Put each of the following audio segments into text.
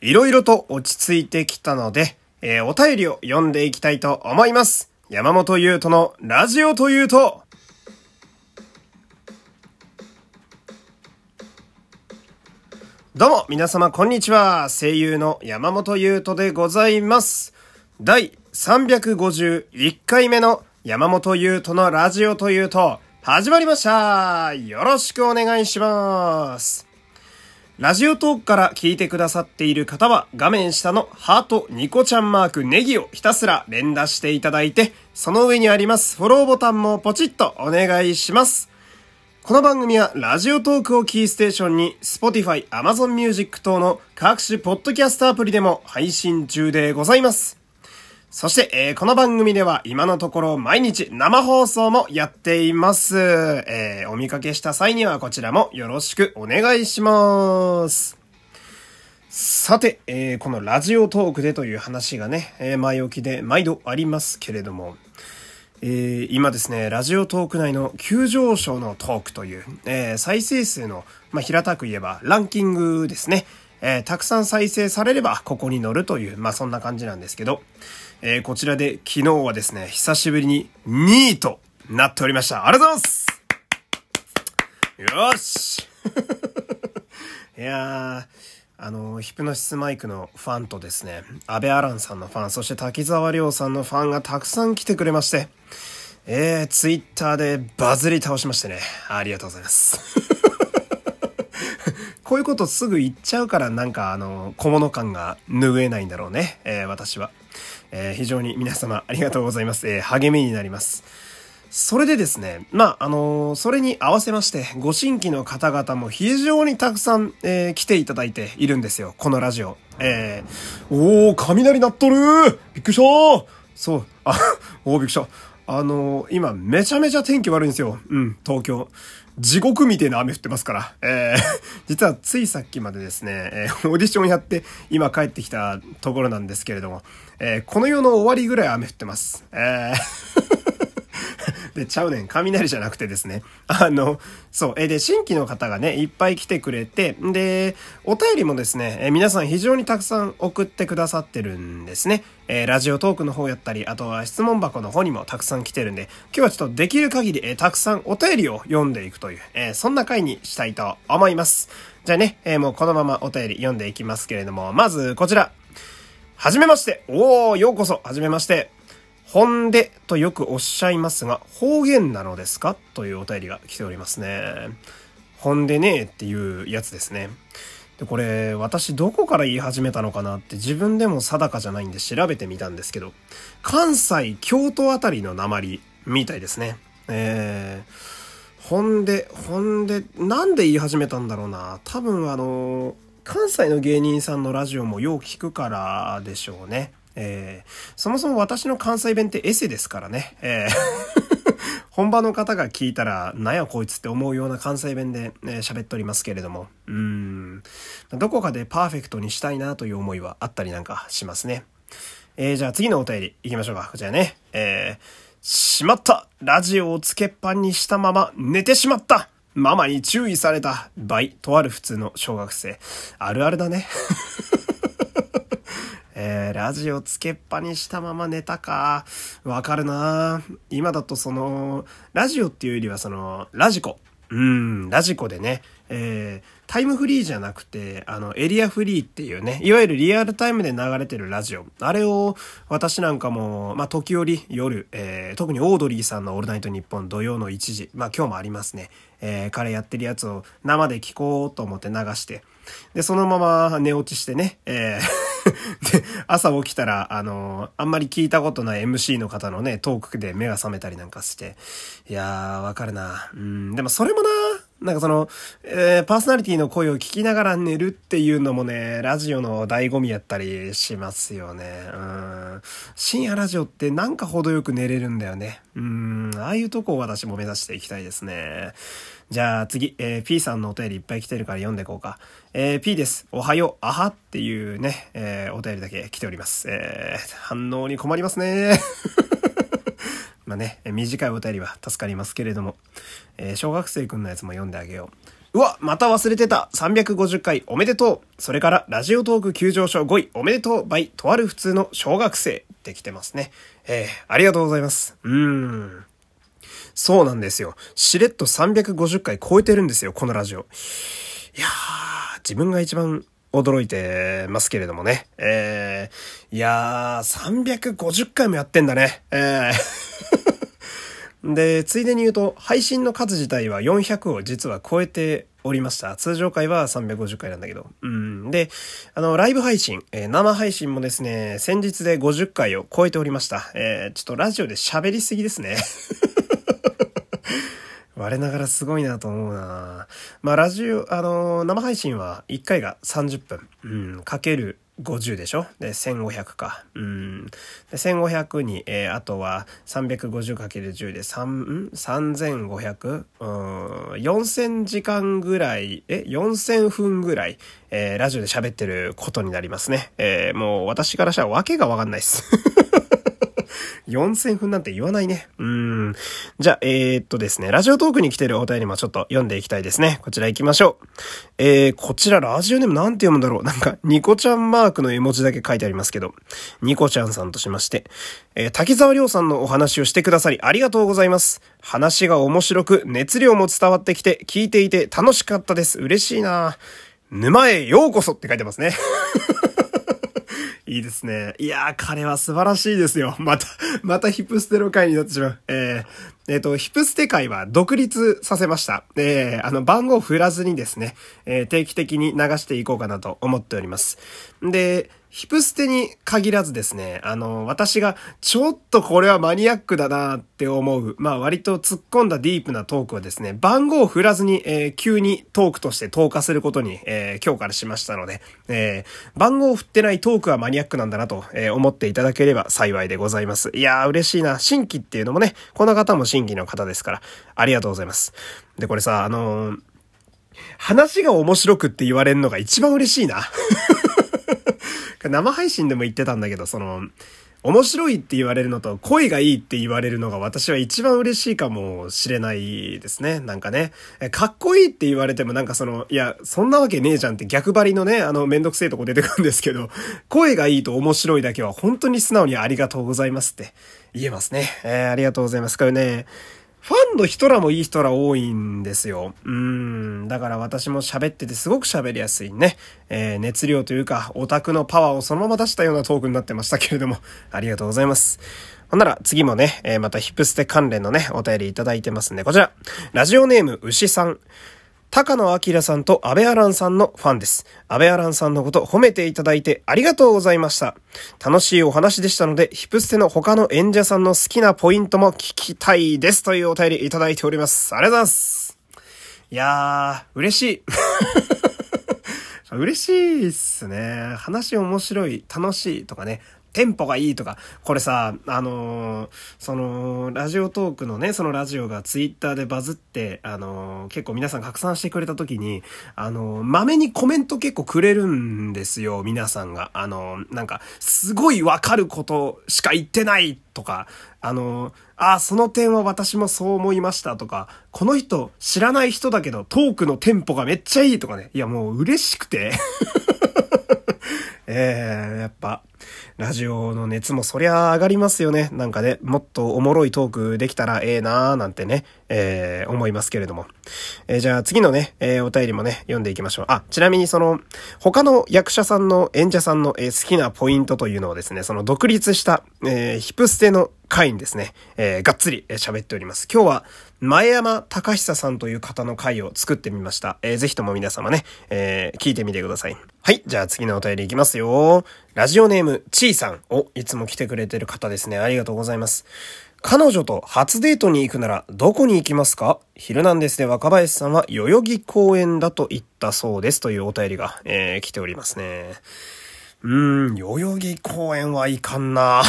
いろいろと落ち着いてきたので、えー、お便りを読んでいきたいと思います。山本優斗のラジオというと、どうも、皆様、こんにちは。声優の山本優斗でございます。第351回目の山本優斗のラジオというと、始まりましたよろしくお願いしますラジオトークから聞いてくださっている方は画面下のハートニコちゃんマークネギをひたすら連打していただいて、その上にありますフォローボタンもポチッとお願いします。この番組はラジオトークをキーステーションに Spotify、Amazon Music 等の各種ポッドキャストアプリでも配信中でございます。そして、えー、この番組では今のところ毎日生放送もやっています。えー、お見かけした際にはこちらもよろしくお願いします。さて、えー、このラジオトークでという話がね、え前置きで毎度ありますけれども、え、今ですね、ラジオトーク内の急上昇のトークという、え、再生数の、まあ、平たく言えばランキングですね。え、たくさん再生されればここに乗るという、まあ、そんな感じなんですけど、えー、こちらで昨日はですね、久しぶりに2位となっておりました。ありがとうございますよし いやー、あの、ヒプノシスマイクのファンとですね、安倍アランさんのファン、そして滝沢亮さんのファンがたくさん来てくれまして、えー、ツイッターでバズり倒しましてね、ありがとうございます。こういうことすぐ言っちゃうからなんかあの、小物感が拭えないんだろうね、えー、私は。えー、非常に皆様ありがとうございます。えー、励みになります。それでですね、まあ、あのー、それに合わせまして、ご新規の方々も非常にたくさん、えー、来ていただいているんですよ、このラジオ。えー、おー、雷鳴っとるーびっくりしたーそう、あ、おー、びっくりした。あのー、今、めちゃめちゃ天気悪いんですよ。うん、東京。地獄みたいな雨降ってますから。えー、実はついさっきまでですね、えー、オーディションやって今帰ってきたところなんですけれども、えー、この世の終わりぐらい雨降ってます。えーで、ちゃうねん。雷じゃなくてですね。あの、そう。え、で、新規の方がね、いっぱい来てくれて、で、お便りもですね、え皆さん非常にたくさん送ってくださってるんですね。えー、ラジオトークの方やったり、あとは質問箱の方にもたくさん来てるんで、今日はちょっとできる限り、えー、たくさんお便りを読んでいくという、えー、そんな回にしたいと思います。じゃあね、えもうこのままお便り読んでいきますけれども、まずこちら。はじめまして。おー、ようこそ。はじめまして。本でとよくおっしゃいますが、方言なのですか？というお便りが来ておりますね。本でねっていうやつですね。で、これ、私どこから言い始めたのかなって自分でも定かじゃないんで調べてみたんですけど、関西、京都あたりの鉛みたいですね。えー、本で、本で、なんで言い始めたんだろうな。多分あの、関西の芸人さんのラジオもよう聞くからでしょうね。えー、そもそも私の関西弁ってエセですからね。えー 本場の方が聞いたら、なんやこいつって思うような関西弁で喋、えー、っておりますけれども。うん。どこかでパーフェクトにしたいなという思いはあったりなんかしますね。えー、じゃあ次のお便り行きましょうか。こちらね。えー、しまったラジオをつけっぱにしたまま寝てしまったママに注意された倍、とある普通の小学生。あるあるだね。えー、ラジオつけっぱにしたまま寝たか。わかるな今だとその、ラジオっていうよりはその、ラジコ。うん、ラジコでね、えー、タイムフリーじゃなくて、あの、エリアフリーっていうね、いわゆるリアルタイムで流れてるラジオ。あれを、私なんかも、まあ、時折夜、えー、特にオードリーさんのオールナイトニッポン土曜の1時、まあ、今日もありますね。えー、彼やってるやつを生で聞こうと思って流して、で、そのまま寝落ちしてね、えーで、朝起きたら、あの、あんまり聞いたことない MC の方のね、トークで目が覚めたりなんかして、いやー、わかるな。うん、でもそれもな、なんかその、えー、パーソナリティの声を聞きながら寝るっていうのもね、ラジオの醍醐味やったりしますよね。うん。深夜ラジオってなんか程よく寝れるんだよね。うん。ああいうとこを私も目指していきたいですね。じゃあ次、えー、P さんのお便りいっぱい来てるから読んでいこうか。えー、P です。おはよう、あはっていうね、えー、お便りだけ来ております。えー、反応に困りますね。まあね、短いお便りは助かりますけれども、えー、小学生くんのやつも読んであげよう。うわ、また忘れてた。350回おめでとう。それから、ラジオトーク急上昇5位おめでとう。バイ、とある普通の小学生ってきてますね。えー、ありがとうございます。うーん。そうなんですよ。しれっと350回超えてるんですよ、このラジオ。いやー、自分が一番驚いてますけれどもね。えー、いやー、350回もやってんだね。えー で、ついでに言うと、配信の数自体は400を実は超えておりました。通常回は350回なんだけど。うん。で、あの、ライブ配信、えー、生配信もですね、先日で50回を超えておりました。えー、ちょっとラジオで喋りすぎですね。我ながらすごいなと思うなまあ、ラジオ、あのー、生配信は1回が30分。うん、かける50でしょ？で、1500か。うん。で、1500に、えー、あとは 350×10 で3、ん ?3500? うん、4000時間ぐらい、え ?4000 分ぐらい、えー、ラジオで喋ってることになりますね。えー、もう私からしたらわけがわかんないっす。4000分なんて言わないね。うん。じゃあ、えー、っとですね、ラジオトークに来てるお便りもちょっと読んでいきたいですね。こちら行きましょう。えー、こちらラジオネームなんて読むんだろう。なんか、ニコちゃんマークの絵文字だけ書いてありますけど、ニコちゃんさんとしまして、えー、滝沢亮さんのお話をしてくださりありがとうございます。話が面白く、熱量も伝わってきて、聞いていて楽しかったです。嬉しいな沼へようこそって書いてますね。いいですね。いやー、彼は素晴らしいですよ。また、またヒップステロ会になってしまう。えー、えっ、ー、と、ヒップステ会は独立させました。えー、あの、番号振らずにですね、えー、定期的に流していこうかなと思っております。で、ヒプステに限らずですね、あの、私がちょっとこれはマニアックだなって思う、まあ割と突っ込んだディープなトークはですね、番号を振らずに、えー、急にトークとして投下することに、えー、今日からしましたので、えー、番号を振ってないトークはマニアックなんだなと、えー、思っていただければ幸いでございます。いやー嬉しいな。新規っていうのもね、この方も新規の方ですから、ありがとうございます。で、これさ、あの、話が面白くって言われるのが一番嬉しいな。生配信でも言ってたんだけど、その、面白いって言われるのと声がいいって言われるのが私は一番嬉しいかもしれないですね。なんかね。かっこいいって言われてもなんかその、いや、そんなわけねえじゃんって逆張りのね、あのめんどくせえとこ出てくるんですけど、声がいいと面白いだけは本当に素直にありがとうございますって言えますね。えー、ありがとうございます。これね、ファンの人らもいい人ら多いんですよ。うん。だから私も喋っててすごく喋りやすいね。えー、熱量というか、オタクのパワーをそのまま出したようなトークになってましたけれども、ありがとうございます。ほんなら次もね、えー、またヒップステ関連のね、お便りいただいてますんで、こちら。ラジオネーム牛さん。高野明さんと安倍アランさんのファンです。安倍アランさんのこと褒めていただいてありがとうございました。楽しいお話でしたので、ヒプステの他の演者さんの好きなポイントも聞きたいですというお便りいただいております。ありがとうございます。いやー、嬉しい。嬉しいっすね。話面白い、楽しいとかね。テンポがいいとか、これさ、あのー、その、ラジオトークのね、そのラジオがツイッターでバズって、あのー、結構皆さん拡散してくれた時に、あのー、豆にコメント結構くれるんですよ、皆さんが。あのなんか、すごいわかることしか言ってないとか、あのああ、その点は私もそう思いましたとか、この人知らない人だけどトークのテンポがめっちゃいいとかね。いやもう嬉しくて えー、やっぱ、ラジオの熱もそりゃ上がりますよね。なんかね、もっとおもろいトークできたらええなーなんてね、えー、思いますけれども。えー、じゃあ次のね、えー、お便りもね、読んでいきましょう。あ、ちなみにその、他の役者さんの演者さんの、えー、好きなポイントというのをですね、その独立した、えー、ヒプステの回にですね、えー、がっつり喋っております。今日は、前山隆久さんという方の回を作ってみました。えー、ぜひとも皆様ね、えー、聞いてみてください。はい。じゃあ次のお便りいきますよ。ラジオネーム、ちーさん。お、いつも来てくれてる方ですね。ありがとうございます。彼女と初デートに行くならどこに行きますか？ヒルナンデスで若林さんは代々木公園だと言ったそうですというお便りが、えー、来ておりますね。うーん、代々木公園はいかんな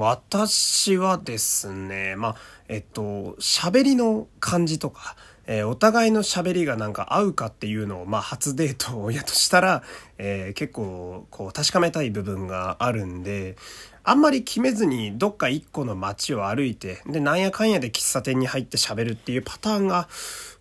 私はですね、まあ、えっと、喋りの感じとか、えー、お互いの喋りがなんか合うかっていうのを、まあ、初デートをやとしたら、えー、結構、こう、確かめたい部分があるんで、あんまり決めずにどっか一個の街を歩いて、で、なんやかんやで喫茶店に入って喋るっていうパターンが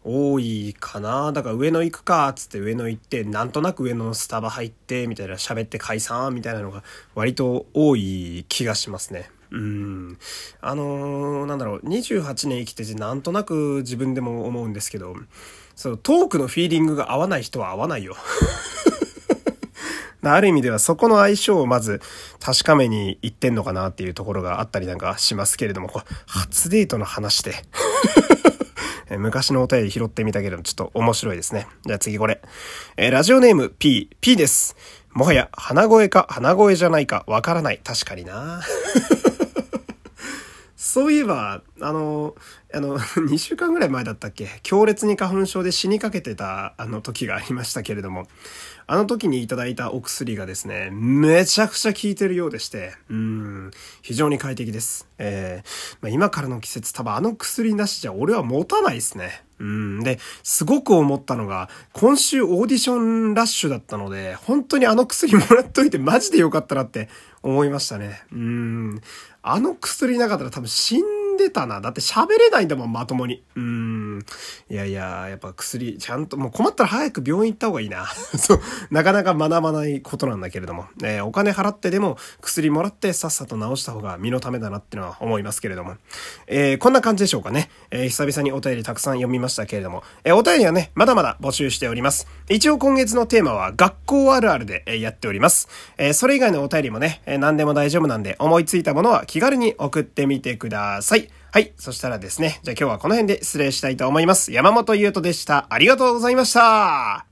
多いかな。だから上野行くか、つって上野行って、なんとなく上野のスタバ入って、みたいな喋って解散、みたいなのが割と多い気がしますね。うん。あのー、なんだろう、28年生きててなんとなく自分でも思うんですけど、そう、トークのフィーリングが合わない人は合わないよ。ある意味ではそこの相性をまず確かめに行ってんのかなっていうところがあったりなんかしますけれども、これ初デートの話で 昔のお便り拾ってみたけどちょっと面白いですね。じゃあ次これ。えー、ラジオネーム P、P です。もはや鼻声か鼻声じゃないかわからない。確かにな そういえば、あの、あの、2週間ぐらい前だったっけ？強烈に花粉症で死にかけてたあの時がありましたけれども、あの時にいただいたお薬がですね、めちゃくちゃ効いてるようでして、うん、非常に快適です。えー、まあ、今からの季節多分あの薬なしじゃ俺は持たないですね。うん。で、すごく思ったのが、今週オーディションラッシュだったので、本当にあの薬もらっといてマジでよかったなって思いましたね。うん。あの薬なかったら多分死んでたな。だって喋れないんだもん、まともに。うん。いやいや、やっぱ薬、ちゃんと、もう困ったら早く病院行った方がいいな。そう、なかなか学ばないことなんだけれども。えー、お金払ってでも薬もらってさっさと治した方が身のためだなってのは思いますけれども。えー、こんな感じでしょうかね。えー、久々にお便りたくさん読みましたけれども。えお便りはね、まだまだ募集しております。一応今月のテーマは学校あるあるで、えやっております。えそれ以外のお便りもね、え何でも大丈夫なんで思いついたものは気軽に送ってみてください。はい。そしたらですね、じゃあ今日はこの辺で失礼したいと思います。山本優斗でした。ありがとうございました。